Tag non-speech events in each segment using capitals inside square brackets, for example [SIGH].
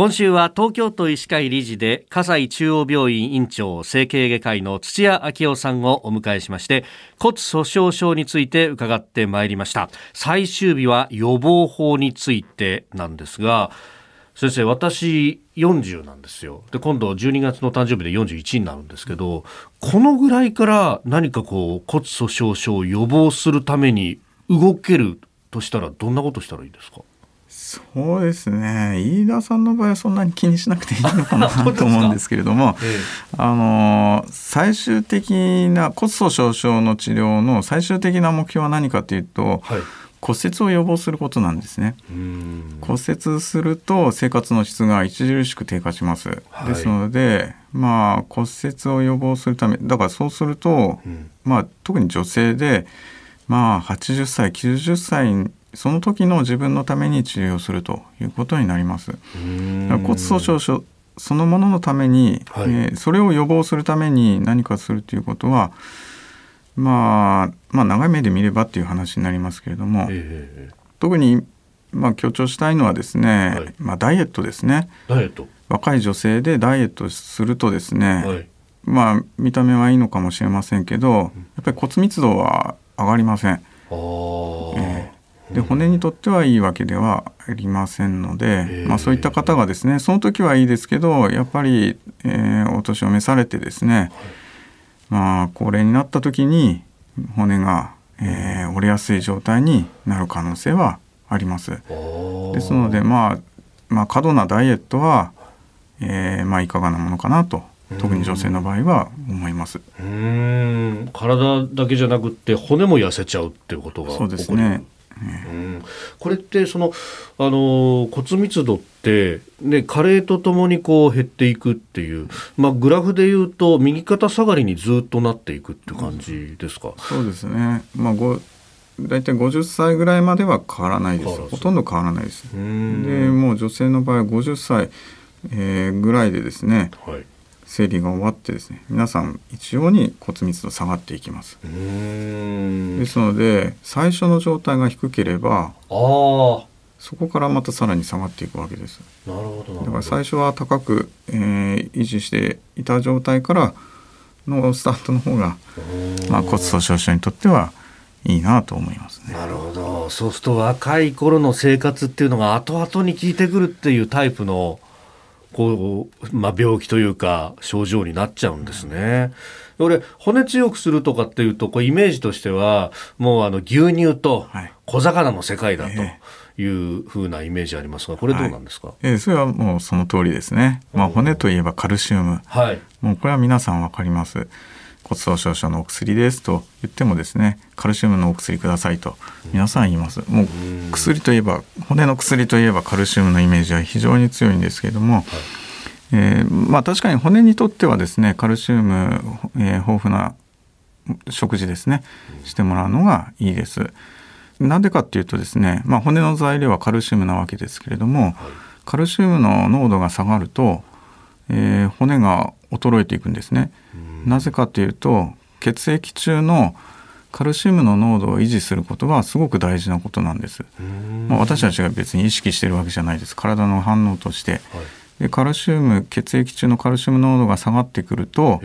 今週は東京都医師会理事で葛西中央病院院長整形外科医の土屋昭夫さんをお迎えしまして骨粗鬆症について伺ってまいりました。最終日は予防法についてなんですが先生私40なんですよ。で今度12月の誕生日で41になるんですけどこのぐらいから何かこう骨粗鬆症を予防するために動けるとしたらどんなことしたらいいですか？そうですね。飯田さんの場合はそんなに気にしなくていいのかな [LAUGHS] と思うんですけれども、ええ、あの最終的な骨粗鬆症の治療の最終的な目標は何かというと、はい、骨折を予防することなんですね。骨折すると生活の質が著しく低下します、はい、ですのでまあ骨折を予防するためだからそうすると、うん、まあ特に女性でまあ80歳90歳その時の自分のために治療するということになります。骨粗鬆症そのもののために、はい、えー、それを予防するために何かするということは、まあ、まあ長い目で見ればっていう話になりますけれども、えー、特に、まあ、強調したいのはですね、はい、まあ、ダイエットですね。ダイエット。若い女性でダイエットするとですね、はい、まあ見た目はいいのかもしれませんけどやっぱり骨密度は上がりません。えーで骨にとってはいいわけではありませんので、まあ、そういった方がですねその時はいいですけどやっぱり、えー、お年を召されてですね、まあ、高齢になった時に骨が、えー、折れやすい状態になる可能性はあります。ですので、まあ、まあ過度なダイエットは、えーまあ、いかがなものかなと特に女性の場合は思います。うん。体だけじゃなくって骨も痩せちゃうっていうことがそうですねうん、これってそのあの骨密度って、ね、加齢とともにこう減っていくっていう、まあ、グラフでいうと右肩下がりにずっとなっていくって感じですか、そうですね、まあ、ご大体50歳ぐらいまでは変わらないです。ほとんど変わらないです。でもう女性の場合は50歳、えー、ぐらいでですね、はい生理が終わってですね皆さん一様に骨密度下がっていきます。ですので最初の状態が低ければそこからまたさらに下がっていくわけです。なるほどだから最初は高く、えー、維持していた状態からのスタートの方が、まあ、骨粗鬆症にとってはいいなと思いますね。なるほど。そうすると若い頃の生活っていうのが後々に効いてくるっていうタイプのこう、まあ、病気というか症状になっちゃうんですね。俺骨強くするとかっていうとこうイメージとしてはもうあの牛乳と小魚の世界だというふうなイメージありますがこれどうなんですか、はい、えー、それはもうその通りですね。まあ、骨といえばカルシウム、はい、もうこれは皆さんわかります。骨粗鬆症のお薬ですと言ってもですねカルシウムのお薬くださいと皆さん言います。もう薬といえば骨の薬といえばカルシウムのイメージは非常に強いんですけれども、はい、えー、まあ、確かに骨にとってはですねカルシウム、えー、豊富な食事ですねしてもらうのがいいです。なんでかっていうとですね、まあ、骨の材料はカルシウムなわけですけれども、はい、カルシウムの濃度が下がると、えー、骨が衰えていくんですね。なぜかというと血液中のカルシウムの濃度を維持することがすごく大事なことなんです。まあ、私たちが別に意識してるわけじゃないです。体の反応として。はい、でカルシウム血液中のカルシウム濃度が下がってくると、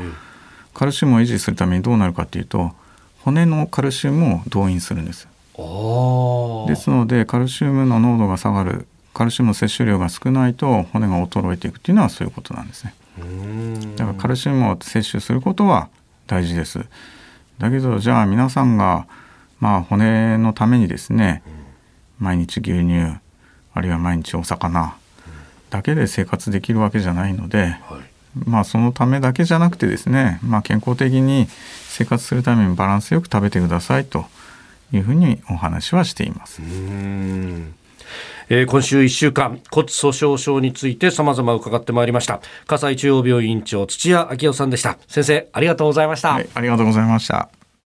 カルシウムを維持するためにどうなるかというと骨のカルシウムを動員するんです。ですのでカルシウムの濃度が下がるカルシウムの摂取量が少ないと骨が衰えていくっていうのはそういうことなんですね。カルシウムを摂取することは大事です。だけどじゃあ皆さんがまあ骨のためにですね、毎日牛乳あるいは毎日お魚だけで生活できるわけじゃないので、まあそのためだけじゃなくてですね、まあ、健康的に生活するためにバランスよく食べてくださいというふうにお話はしています。えー、今週1週間骨粗鬆症について様々伺ってまいりました。葛西中央病院長土屋昭夫さんでした。先生ありがとうございました、はい、ありがとうございました。